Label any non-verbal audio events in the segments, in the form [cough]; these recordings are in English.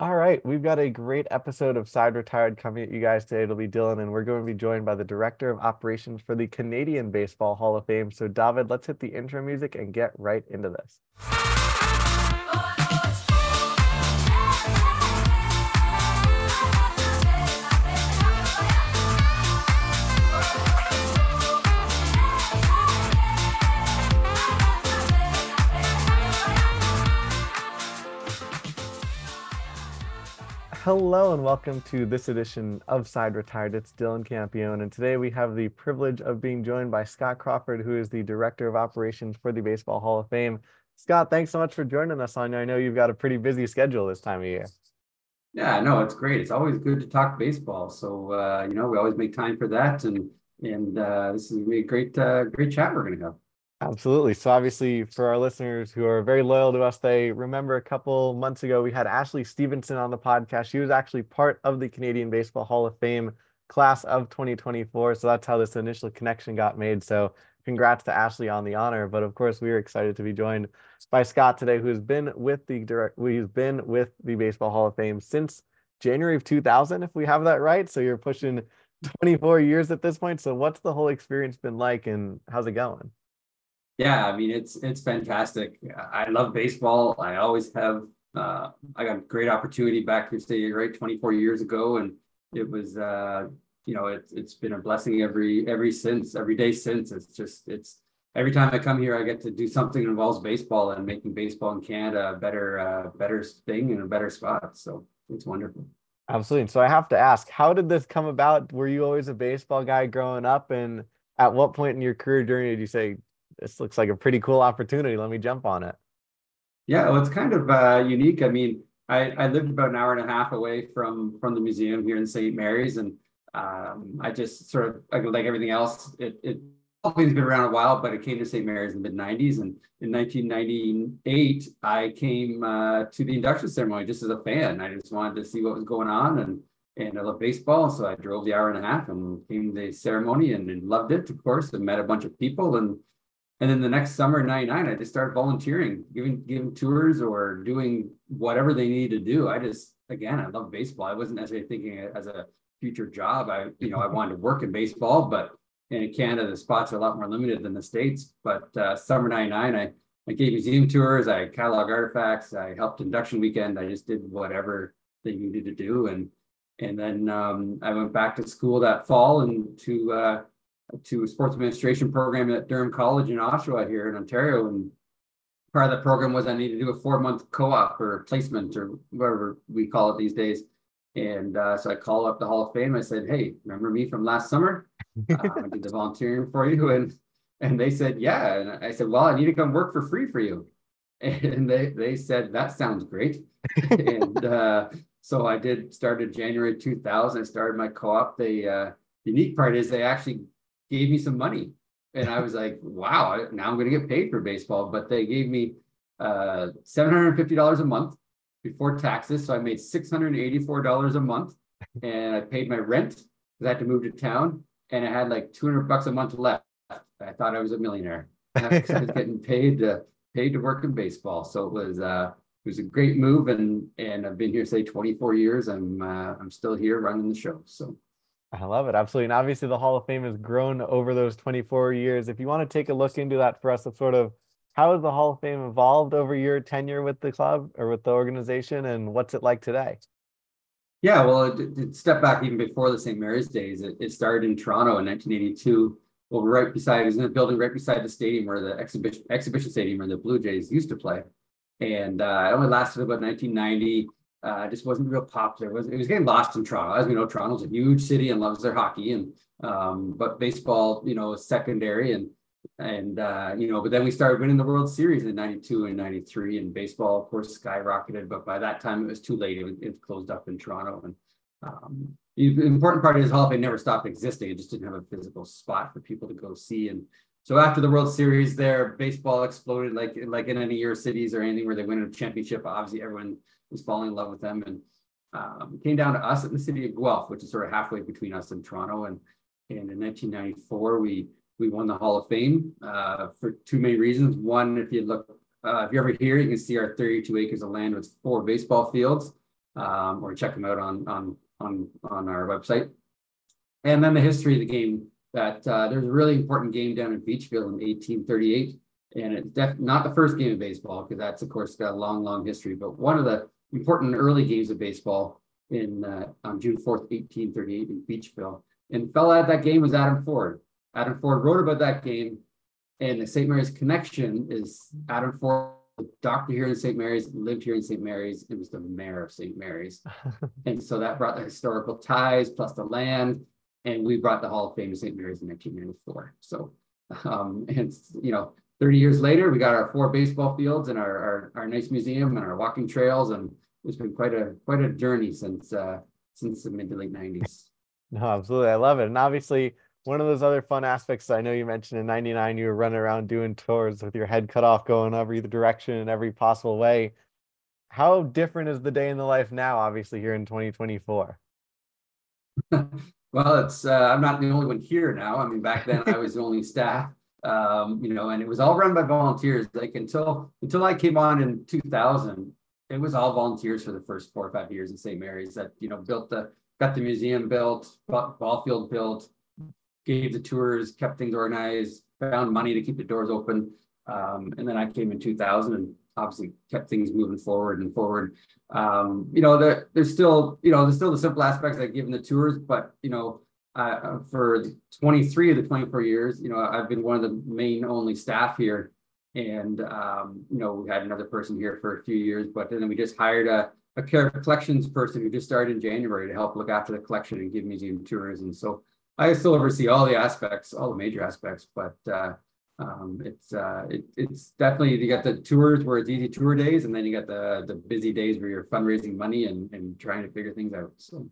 All right, we've got a great episode of Side Retired coming at you guys today. It'll be Dylan, and we're going to be joined by the Director of Operations for the Canadian Baseball Hall of Fame. So, David, let's hit the intro music and get right into this. Hello and welcome to this edition of Side Retired. It's Dylan Campione, and today we have the privilege of being joined by Scott Crawford, who is the Director of Operations for the Baseball Hall of Fame. Scott, thanks so much for joining us on. I know you've got a pretty busy schedule this time of year. Yeah, no, it's great. It's always good to talk baseball. So uh, you know, we always make time for that, and and uh, this is gonna be a great uh, great chat we're gonna have. Absolutely. So obviously for our listeners who are very loyal to us, they remember a couple months ago we had Ashley Stephenson on the podcast. She was actually part of the Canadian Baseball Hall of Fame class of 2024. So that's how this initial connection got made. So congrats to Ashley on the honor. But of course, we are excited to be joined by Scott today, who has been with the direct who's been with the Baseball Hall of Fame since January of 2000, if we have that right. So you're pushing 24 years at this point. So what's the whole experience been like and how's it going? Yeah, I mean it's it's fantastic. I love baseball. I always have. Uh, I got a great opportunity back here, stay right 24 years ago, and it was uh, you know it's it's been a blessing every every since every day since. It's just it's every time I come here, I get to do something that involves baseball and making baseball in Canada a better uh, better thing and a better spot. So it's wonderful. Absolutely. So I have to ask, how did this come about? Were you always a baseball guy growing up, and at what point in your career journey did you say, this looks like a pretty cool opportunity. Let me jump on it. Yeah, well, it's kind of uh, unique. I mean, I, I lived about an hour and a half away from from the museum here in St. Mary's, and um, I just sort of like, everything else, it it always been around a while, but it came to St. Mary's in the mid '90s, and in 1998, I came uh, to the induction ceremony just as a fan. I just wanted to see what was going on, and and I love baseball, so I drove the hour and a half and came to the ceremony and, and loved it, of course, and met a bunch of people and and then the next summer, 99, I just started volunteering, giving giving tours or doing whatever they needed to do. I just, again, I love baseball. I wasn't necessarily thinking as a future job. I, you know, I wanted to work in baseball, but in Canada, the spots are a lot more limited than the States. But uh, summer 99, I, I gave museum tours, I catalog artifacts, I helped induction weekend. I just did whatever they needed to do. And and then um, I went back to school that fall and to uh, to a sports administration program at Durham College in Oshawa here in Ontario. And part of the program was I needed to do a four month co op or placement or whatever we call it these days. And uh, so I called up the Hall of Fame. I said, Hey, remember me from last summer? [laughs] Uh, I did the volunteering for you. And and they said, Yeah. And I said, Well, I need to come work for free for you. [laughs] And they, they said, That sounds great. [laughs] and uh, so I did started January 2000. I started my co op. The uh, unique part is they actually gave me some money. And I was like, wow, now I'm going to get paid for baseball. But they gave me uh, $750 a month before taxes. So I made $684 a month. And I paid my rent because I had to move to town. And I had like 200 bucks a month left. I thought I was a millionaire. I was getting [laughs] paid to paid to work in baseball. So it was uh, it was a great move, and and I've been here say 24 years. I'm uh, I'm still here running the show. So I love it. Absolutely. And obviously, the Hall of Fame has grown over those 24 years. If you want to take a look into that for us, of sort of how has the Hall of Fame evolved over your tenure with the club or with the organization, and what's it like today? Yeah, well, it, it step back even before the St. Mary's days. It, it started in Toronto in 1982. Well, right beside, it was in a building right beside the stadium where the exhibition exhibition stadium where the Blue Jays used to play. And uh, it only lasted about 1990 uh, just wasn't real popular. It was, it was getting lost in Toronto. As we know, Toronto's a huge city and loves their hockey, and um, but baseball, you know, is secondary. And and uh, you know, but then we started winning the World Series in '92 and '93, and baseball, of course, skyrocketed. But by that time, it was too late. It, it closed up in Toronto, and um, the important part is Hall of Fame never stopped existing. It just didn't have a physical spot for people to go see. And so after the World Series, there baseball exploded like like in any year cities or anything where they win a championship. Obviously, everyone was falling in love with them and um, came down to us in the city of Guelph, which is sort of halfway between us and Toronto. And, and in 1994, we we won the Hall of Fame uh, for two main reasons. One, if you look, uh, if you're ever here, you can see our 32 acres of land with four baseball fields. um, or check them out on on on on our website. And then the history of the game. That uh, there's a really important game down in Beachville in 1838, and it's def- not the first game of baseball because that's of course got a long, long history. But one of the important early games of baseball in uh, on June 4th, 1838 in Beachville. And fella at that game was Adam Ford. Adam Ford wrote about that game, and the St. Mary's connection is Adam Ford, doctor here in St. Mary's, lived here in St. Mary's, and was the mayor of St. Mary's. [laughs] and so that brought the historical ties plus the land, and we brought the Hall of Fame to St. Mary's in 1994. So, um, and you know, 30 years later, we got our four baseball fields and our, our, our nice museum and our walking trails, and it's been quite a quite a journey since uh, since the mid to late 90s. No, absolutely. I love it. And obviously, one of those other fun aspects I know you mentioned in 99, you were running around doing tours with your head cut off, going every direction in every possible way. How different is the day in the life now, obviously, here in 2024? [laughs] well, it's uh, I'm not the only one here now. I mean, back then I was the only [laughs] staff, um, you know, and it was all run by volunteers. Like until until I came on in 2000, it was all volunteers for the first four or five years in St. Mary's that you know built the got the museum built, ball field built, gave the tours, kept things organized, found money to keep the doors open. Um, and then I came in 2000 and obviously kept things moving forward and forward. Um, you know, there, there's still, you know, there's still the simple aspects like giving the tours, but you know, uh, for 23 of the 24 years, you know, I've been one of the main only staff here. And, um, you know, we had another person here for a few years, but then we just hired a, a care collections person who just started in January to help look after the collection and give museum tours. And so I still oversee all the aspects, all the major aspects, but uh, um, it's uh, it, it's definitely you got the tours where it's easy tour days, and then you got the the busy days where you're fundraising money and and trying to figure things out. So.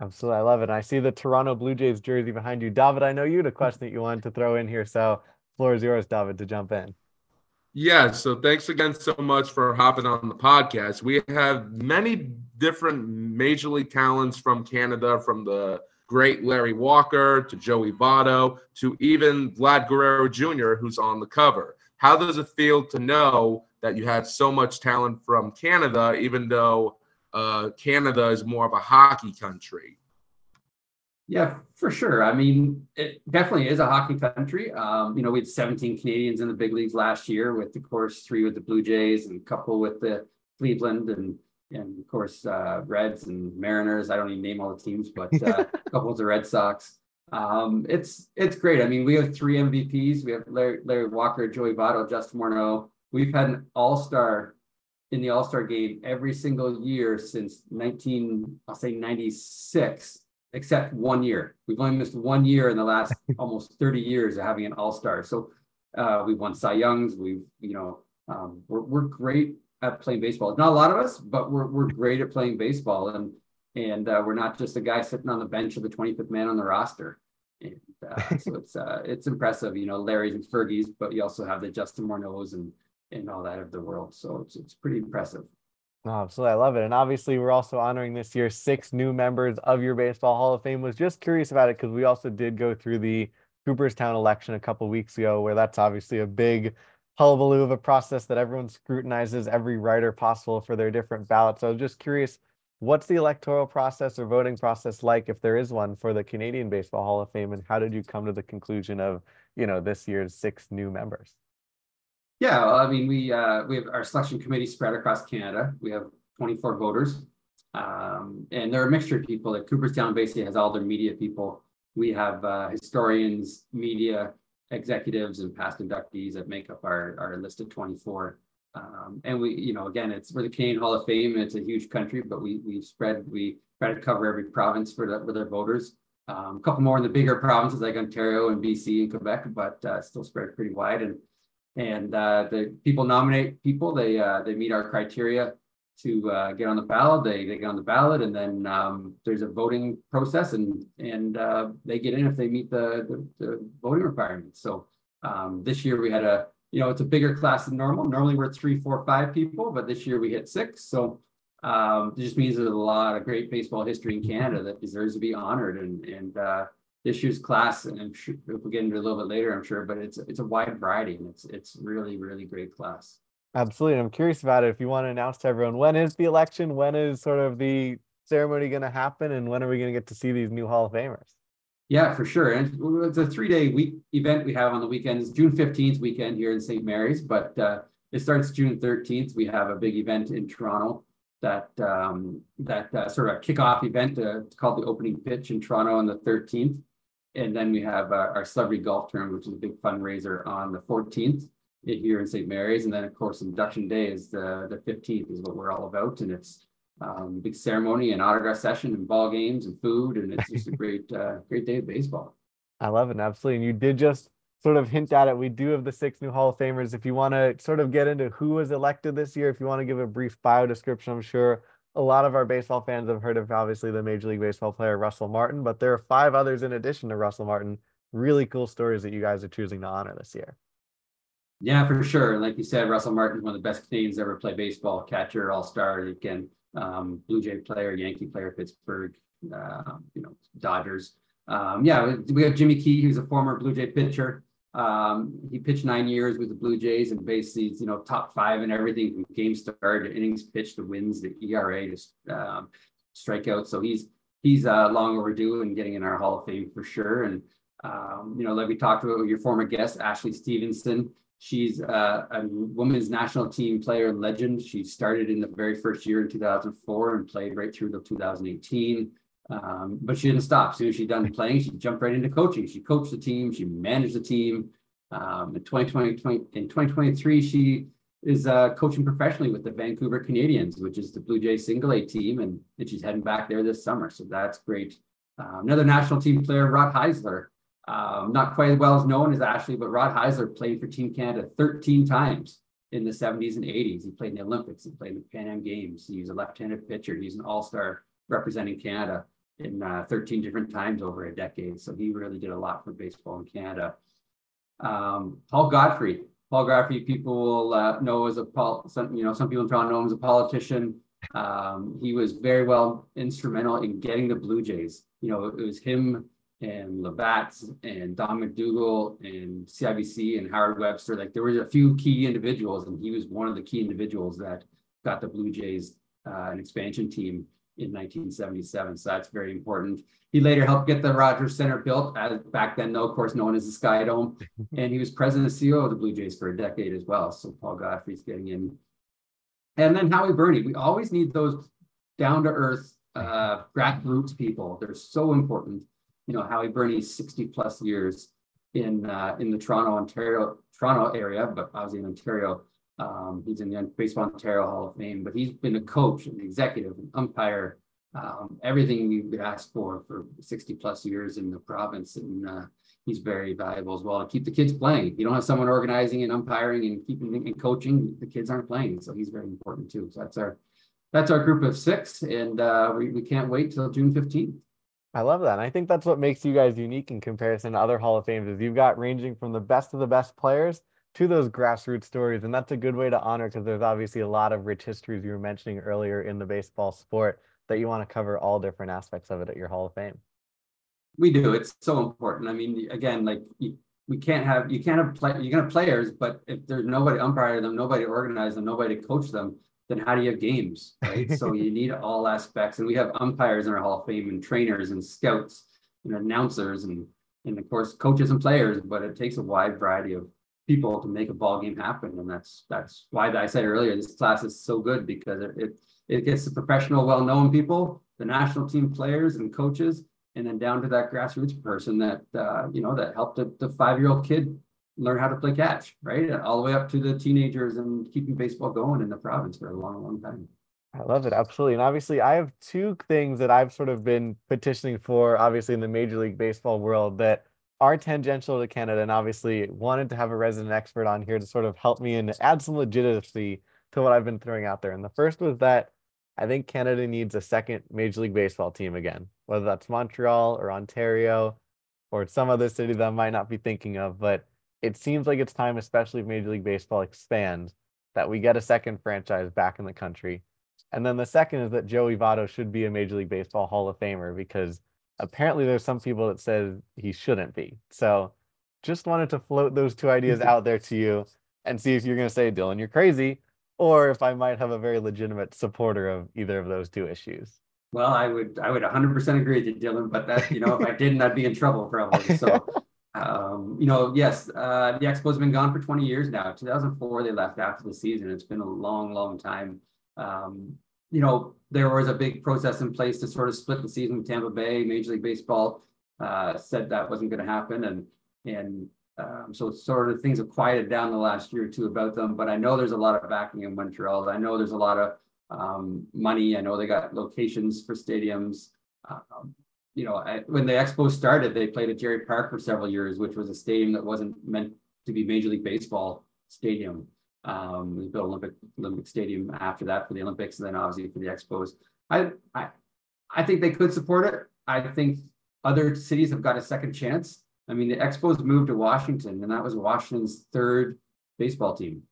Absolutely, I love it. I see the Toronto Blue Jays jersey behind you, David. I know you had a question that you wanted to throw in here, so floor is yours, David, to jump in. Yeah, so thanks again so much for hopping on the podcast. We have many different major league talents from Canada, from the great Larry Walker to Joey Votto to even Vlad Guerrero Jr., who's on the cover. How does it feel to know that you have so much talent from Canada, even though uh, Canada is more of a hockey country? Yeah, for sure. I mean, it definitely is a hockey country. Um, you know, we had 17 Canadians in the big leagues last year, with of course three with the Blue Jays and a couple with the Cleveland and and of course uh, Reds and Mariners. I don't even name all the teams, but uh, [laughs] a couple of the Red Sox. Um, it's it's great. I mean, we have three MVPs. We have Larry, Larry Walker, Joey Votto, Justin Morneau. We've had an All Star in the All Star game every single year since 19, I'll say 96 except one year. We've only missed one year in the last [laughs] almost 30 years of having an all star. So uh, we've won Cy Youngs. We've, you know, um, we're, we're great at playing baseball. Not a lot of us, but we're, we're great at playing baseball. And, and uh, we're not just a guy sitting on the bench or the 25th man on the roster. And uh, so [laughs] it's, uh, it's impressive, you know, Larry's and Fergie's, but you also have the Justin Morneaus and, and all that of the world. So it's, it's pretty impressive. Oh, absolutely. I love it. And obviously, we're also honoring this year six new members of your Baseball Hall of Fame. Was just curious about it because we also did go through the Cooperstown election a couple weeks ago, where that's obviously a big hullabaloo of a process that everyone scrutinizes every writer possible for their different ballots. So I was just curious, what's the electoral process or voting process like, if there is one, for the Canadian Baseball Hall of Fame, and how did you come to the conclusion of, you know, this year's six new members? Yeah, well, I mean, we uh, we have our selection committee spread across Canada. We have 24 voters, um, and they're a mixture of people. Like Cooperstown basically has all their media people. We have uh, historians, media executives, and past inductees that make up our our list of 24. Um, and we, you know, again, it's we're the Canadian Hall of Fame. It's a huge country, but we we spread we try to cover every province for the, for their voters. Um, a couple more in the bigger provinces like Ontario and BC and Quebec, but uh, still spread pretty wide. And and uh, the people nominate people. They uh, they meet our criteria to uh, get on the ballot. They they get on the ballot, and then um, there's a voting process, and and uh, they get in if they meet the the, the voting requirements. So um, this year we had a you know it's a bigger class than normal. Normally we're three, four, five people, but this year we hit six. So um, it just means there's a lot of great baseball history in Canada that deserves to be honored, and and this year's class, and I'm sure if we get into a little bit later, I'm sure, but it's it's a wide variety and it's it's really really great class. Absolutely. I'm curious about it. If you want to announce to everyone, when is the election? When is sort of the ceremony going to happen? And when are we going to get to see these new Hall of Famers? Yeah, for sure. And it's a three day week event we have on the weekends, June 15th weekend here in St. Mary's, but uh, it starts June 13th. We have a big event in Toronto that um, that uh, sort of a kickoff event uh, called the opening pitch in Toronto on the 13th. And then we have uh, our celebrity golf tournament, which is a big fundraiser on the 14th here in St. Mary's. And then of course, induction day is the, the 15th is what we're all about. And it's um, big ceremony and autograph session and ball games and food. And it's just a great, uh, great day of baseball. I love it. Absolutely. And you did just sort of hint at it. We do have the six new Hall of Famers. If you want to sort of get into who was elected this year, if you want to give a brief bio description, I'm sure a lot of our baseball fans have heard of obviously the Major League Baseball player Russell Martin, but there are five others in addition to Russell Martin. Really cool stories that you guys are choosing to honor this year. Yeah, for sure. And like you said, Russell Martin is one of the best Canadians ever play baseball, catcher, all star, again, um, Blue Jay player, Yankee player, Pittsburgh, uh, you know, Dodgers. Um, yeah, we have Jimmy Key, who's a former Blue Jay pitcher. Um, he pitched nine years with the Blue Jays and basically, you know, top five and everything from game start to innings pitched, to wins, the ERA, just um, strikeouts. So he's he's uh, long overdue and getting in our Hall of Fame for sure. And um, you know, like we talked about your former guest, Ashley Stephenson. She's uh, a women's national team player and legend. She started in the very first year in 2004 and played right through to 2018. Um, but she didn't stop. As soon as she done playing, she jumped right into coaching. She coached the team. She managed the team. Um, in 2020, 20, in 2023, she is uh, coaching professionally with the Vancouver Canadians, which is the Blue Jays single A team, and, and she's heading back there this summer. So that's great. Uh, another national team player, Rod Heisler, um, not quite as well as known as Ashley, but Rod Heisler played for Team Canada 13 times in the 70s and 80s. He played in the Olympics, he played in the Pan Am Games. He's a left-handed pitcher. He's an all-star representing Canada in uh, 13 different times over a decade. So he really did a lot for baseball in Canada. Um, Paul Godfrey. Paul Godfrey, people will uh, know as a some, you know, some people in Toronto know him as a politician. Um, he was very well instrumental in getting the Blue Jays. You know, it was him and Labatt and Don MacDougall and CIBC and Howard Webster. Like there were a few key individuals, and he was one of the key individuals that got the Blue Jays uh, an expansion team in 1977. So that's very important. He later helped get the Rogers Center built, as back then, though, of course, known as the Sky Dome. [laughs] and he was president and CEO of the Blue Jays for a decade as well. So Paul Godfrey's getting in. And then Howie Birnie. We always need those down to earth uh, grassroots people. They're so important. You know, Howie Birnie's 60 plus years in uh, in the Toronto, Ontario, Toronto area, but obviously in Ontario um, he's in the Baseball Ontario Hall of Fame, but he's been a coach, an executive, an umpire, um, everything we would ask for for 60 plus years in the province. And uh, he's very valuable as well to keep the kids playing. You don't have someone organizing and umpiring and keeping and coaching, the kids aren't playing. So he's very important too. So that's our that's our group of six, and uh, we, we can't wait till June 15th. I love that. And I think that's what makes you guys unique in comparison to other Hall of Fames is you've got ranging from the best of the best players to those grassroots stories. And that's a good way to honor because there's obviously a lot of rich histories you were mentioning earlier in the baseball sport that you want to cover all different aspects of it at your Hall of Fame. We do. It's so important. I mean, again, like you, we can't have you can't have play you can have players, but if there's nobody umpire them, nobody organize them, nobody coach them, then how do you have games? Right. so [laughs] you need all aspects. And we have umpires in our Hall of Fame and trainers and scouts and announcers and and of course coaches and players, but it takes a wide variety of people to make a ball game happen. And that's that's why I said earlier this class is so good because it it, it gets the professional, well-known people, the national team players and coaches, and then down to that grassroots person that uh, you know that helped the, the five-year-old kid learn how to play catch, right? All the way up to the teenagers and keeping baseball going in the province for a long, long time. I love it. Absolutely. And obviously, I have two things that I've sort of been petitioning for, obviously, in the Major League Baseball world that are tangential to Canada and obviously wanted to have a resident expert on here to sort of help me and add some legitimacy to what I've been throwing out there. And the first was that I think Canada needs a second Major League Baseball team again, whether that's Montreal or Ontario or some other city that I might not be thinking of. But it seems like it's time, especially if Major League Baseball expands, that we get a second franchise back in the country. And then the second is that Joey Votto should be a Major League Baseball Hall of Famer because apparently there's some people that says he shouldn't be. So just wanted to float those two ideas [laughs] out there to you. and see if you're going to say, Dylan, you're crazy, or if I might have a very legitimate supporter of either of those two issues. Well, I would I would 100% agree with you, Dylan. But that you know, if I didn't, I'd be in trouble probably. So, [laughs] um, you know, yes, uh, the Expos been gone for 20 years now. 2004 they left after the season. It's been a long, long time. Um, you know, there was a big process in place to sort of split the season with Tampa Bay. Major League Baseball uh, said that wasn't going to happen, and and um, so sort of things have quieted down the last year or two about them. But I know there's a lot of backing in Montreal. I know there's a lot of um, money. I know they got locations for stadiums. Um, you know, I, when the Expos started, they played at Jarry Park for several years, which was a stadium that wasn't meant to be Major League Baseball stadium. Um, we built Olympic Olympic Stadium after that for the Olympics, and then obviously for the Expos. I I I think they could support it. I think other cities have got a second chance. I mean, the Expos moved to Washington, and that was Washington's third baseball team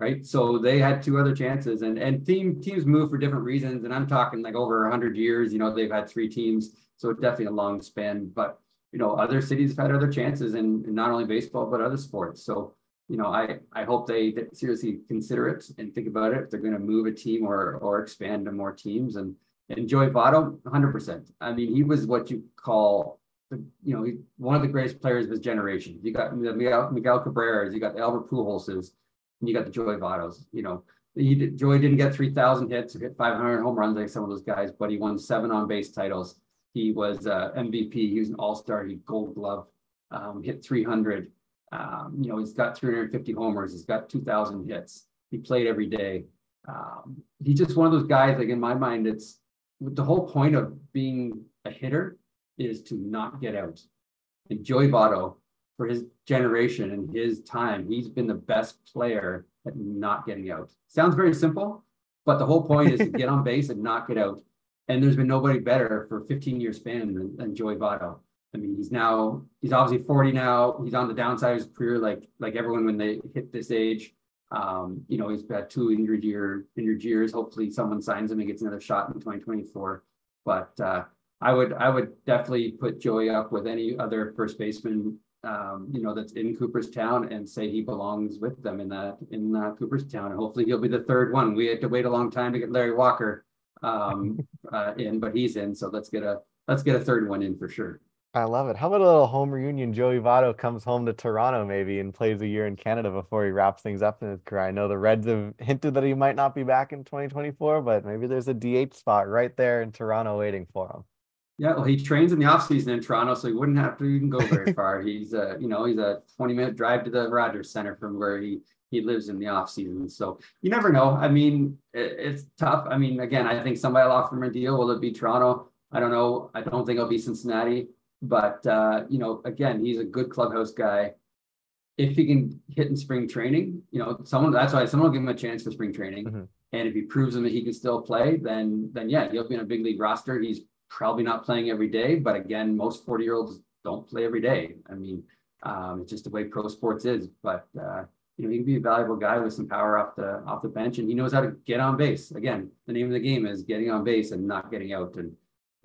right? So they had two other chances, and and team teams move for different reasons. And I'm talking like over hundred years. You know, they've had three teams, so definitely a long span. But you know, other cities have had other chances and not only baseball but other sports. So you know, I I hope they seriously consider it and think about it if they're going to move a team or or expand to more teams. And Joey Votto, 100%. I mean, he was what you call the, you know, one of the greatest players of his generation. You got Miguel, Miguel Cabreras, you got the Albert Pujolses, and you got the Joey Vottos. You know, he did, Joey didn't get 3,000 hits or hit 500 home runs like some of those guys, but he won seven on base titles. He was uh, MVP. He was an All Star. He Gold Glove. Um, hit 300. Um, you know, he's got 350 homers. He's got 2,000 hits. He played every day. Um, he's just one of those guys. Like in my mind, it's the whole point of being a hitter is to not get out. And Joey Votto for his generation and his time, he's been the best player at not getting out. Sounds very simple, but the whole point is to get on [laughs] base and not get out. And there's been nobody better for 15 year span than, than Joey Votto. I mean, he's now he's obviously 40 now. He's on the downside of his career, like like everyone when they hit this age. Um, you know, he's got two injured year injured years. Hopefully, someone signs him and gets another shot in 2024. But uh, I would I would definitely put Joey up with any other first baseman um, you know, that's in Cooperstown and say he belongs with them in that in uh, Cooperstown. And hopefully he'll be the third one. We had to wait a long time to get Larry Walker um, [laughs] uh, in, but he's in. So let's get a let's get a third one in for sure. I love it. How about a little home reunion? Joey Votto comes home to Toronto maybe and plays a year in Canada before he wraps things up in his career. I know the Reds have hinted that he might not be back in 2024, but maybe there's a DH spot right there in Toronto waiting for him. Yeah, well, he trains in the off season in Toronto, so he wouldn't have to even go very [laughs] far. he's uh, you know, he's a 20 minute drive to the Rogers Center from where he he lives in the off season. So you never know. I mean, it, it's tough. I mean, again, I think somebody will offer him a deal. Will it be Toronto? I don't know. I don't think it'll be Cincinnati. But uh, you know, again, he's a good clubhouse guy. If he can hit in spring training, you know, someone that's why someone will give him a chance for spring training. Mm-hmm. And if he proves him that he can still play, then then yeah, he'll be in a big league roster. He's probably not playing every day, but again, most 40 year olds don't play every day. I mean, um, it's just the way pro sports is, but uh, you know, he can be a valuable guy with some power off the off the bench, and he knows how to get on base. Again, the name of the game is getting on base and not getting out. And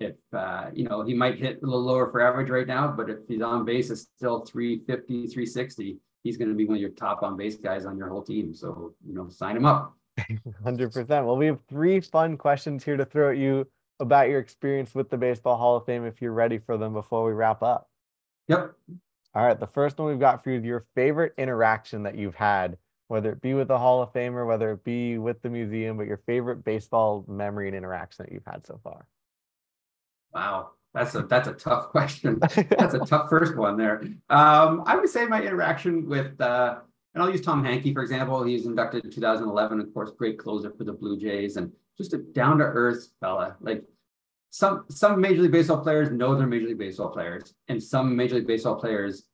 if uh, you know, he might hit a little lower for average right now, but if he's on base, is still 350, 360. He's going to be one of your top on base guys on your whole team. So you know, sign him up. [laughs] 100%. Well, we have three fun questions here to throw at you about your experience with the Baseball Hall of Fame if you're ready for them before we wrap up. Yep. All right. The first one we've got for you is your favorite interaction that you've had, whether it be with the Hall of Famer, whether it be with the museum, but your favorite baseball memory and interaction that you've had so far. Wow. That's a that's a tough [laughs] question. [laughs] That's a tough first one there. Um, I would say my interaction with uh, and I'll use Tom Henke for example. He was inducted in 2011, of course, great closer for the Blue Jays, and just a down to earth fella. Like some some Major League Baseball players know they're Major League Baseball players, and some Major League Baseball players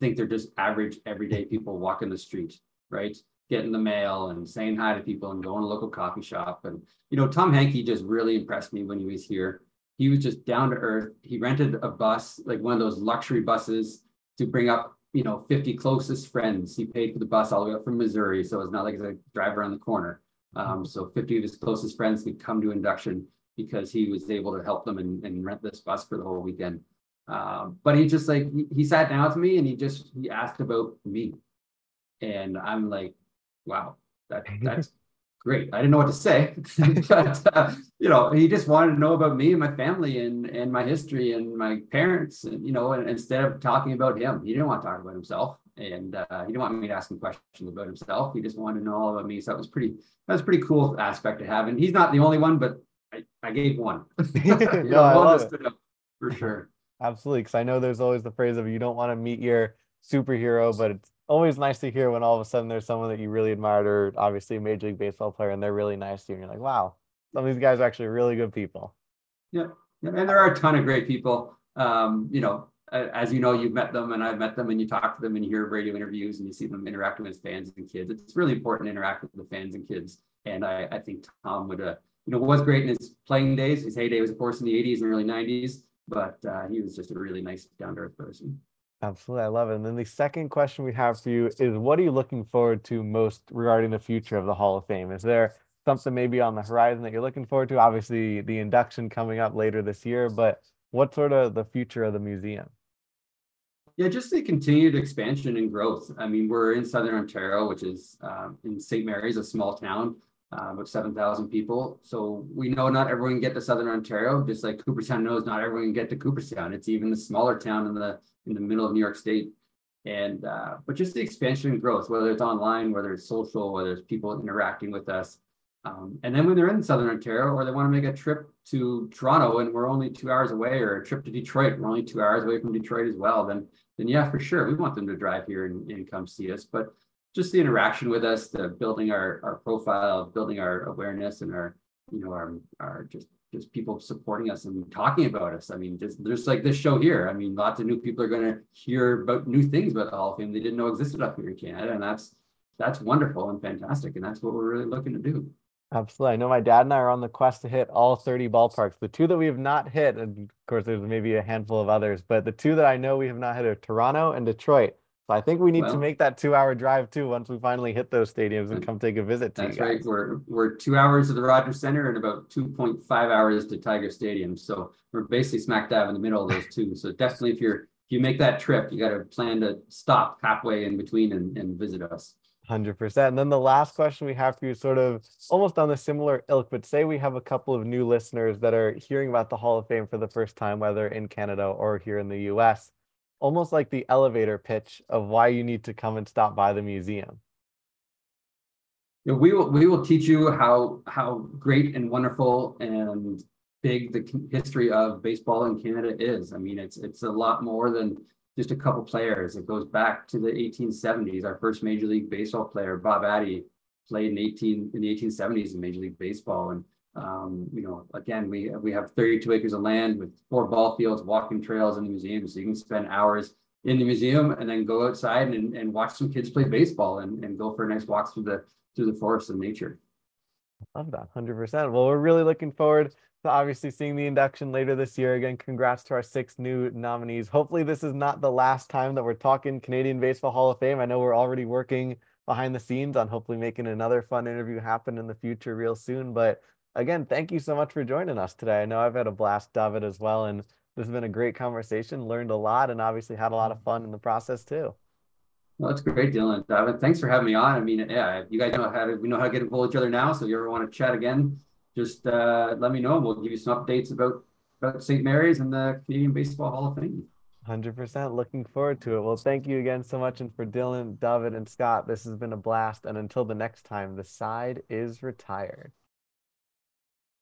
think they're just average everyday people walking the street, right? Getting the mail and saying hi to people and going to a local coffee shop. And you know, Tom Henke just really impressed me when he was here. He was just down to earth. He rented a bus, like one of those luxury buses, to bring up you know 50 closest friends. He paid for the bus all the way up from Missouri, so it's not like it's a drive around the corner. Um, so 50 of his closest friends could come to induction because he was able to help them and, and rent this bus for the whole weekend. Um, but he just like he, he, sat down with me and he just he asked about me. And I'm like, wow, that [laughs] that's great. I didn't know what to say, [laughs] but uh, you know, he just wanted to know about me and my family and and my history and my parents, and you know, and instead of talking about him, he didn't want to talk about himself, and uh, he didn't want me to ask him questions about himself. He just wanted to know all about me. So that was pretty that was pretty cool aspect to have. And he's not the only one, but I, I gave one. [laughs] [laughs] no, know, I love it. for sure. Absolutely, because I know there's always the phrase of you don't want to meet your superhero, but it's always nice to hear when all of a sudden there's someone that you really admired or obviously a major league baseball player and they're really nice to you and you're like wow some of these guys are actually really good people. Yeah, and there are a ton of great people. Um, you know as you know you've met them and i've met them and you talk to them and you hear radio interviews and you see them interacting with fans and kids. It's really important to interact with the fans and kids. And i, I think tom would uh, you know was great in his playing days. His heyday was of course in the 80s and early 90s but uh, he was just a really nice down to earth person Absolutely. I love it. And then the second question we have for you is what are you looking forward to most regarding the future of the Hall of Fame? Is there something maybe on the horizon that you're looking forward to? Obviously, the induction coming up later this year, but what sort of the future of the museum? Yeah, just the continued expansion and growth. I mean, we're in Southern Ontario, which is um, in St. Mary's, a small town, uh, about 7,000 people. So we know not everyone can get to Southern Ontario, just like Cooperstown knows not everyone can get to Cooperstown. It's even the smaller town in the in the middle of New York State. And uh, but just the expansion and growth, whether it's online, whether it's social, whether it's people interacting with us. Um, and then when they're in Southern Ontario or they want to make a trip to Toronto and we're only two hours away, or a trip to Detroit, we're only two hours away from Detroit as well, then then yeah, for sure, we want them to drive here and, and come see us. But just the interaction with us, the building our our profile, building our awareness and our you know our our just just people supporting us and talking about us. I mean, just just like this show here. I mean, lots of new people are going to hear about new things about the Hall of Fame they didn't know existed up here in Canada, and that's that's wonderful and fantastic, and that's what we're really looking to do. Absolutely. I know my dad and I are on the quest to hit all 30 ballparks. The two that we have not hit, and of course, there's maybe a handful of others, but the two that I know we have not hit are Toronto and Detroit. So I think we need well, to make that two hour drive too once we finally hit those stadiums and come take a visit to That's right. We're we're two hours to the Rogers Center and about 2.5 hours to Tiger Stadium. So we're basically smack dab in the middle of those two. So definitely if you're if you make that trip, you got to plan to stop halfway in between and, and visit us. 100%. And then the last question we have for you, sort of almost on the similar ilk, but say we have a couple of new listeners that are hearing about the Hall of Fame for the first time, whether in Canada or here in the US almost like the elevator pitch of why you need to come and stop by the museum. We will we will teach you how how great and wonderful and big the history of baseball in Canada is. I mean, it's it's a lot more than just a couple players. It goes back to the 1870s. Our first Major League Baseball player, Bob Addy, played in 18 in the 1870s in Major League Baseball, and um, you know, again, we we have 32 acres of land with four ball fields, walking trails in the museum, so you can spend hours in the museum and then go outside and, and watch some kids play baseball and, and go for a nice walk through the through the forest and nature. Love that, hundred percent. Well, we're really looking forward to obviously seeing the induction later this year. Again, congrats to our six new nominees. Hopefully, this is not the last time that we're talking Canadian Baseball Hall of Fame. I know we're already working behind the scenes on hopefully making another fun interview happen in the future real soon. But again, thank you so much for joining us today. I know I've had a blast, David, as well, and this has been a great conversation. Learned a lot, and obviously had a lot of fun in the process too. Well, that's great, Dylan. David, thanks for having me on. I mean, yeah, you guys know how to we know how to get involved with each other now. So if you ever want to chat again, just uh, let me know, and we'll give you some updates about about St. Mary's and the Canadian Baseball Hall of Fame. 100% looking forward to it. Well, thank you again so much. And for Dylan, David, and Scott, this has been a blast. And until the next time, the side is retired.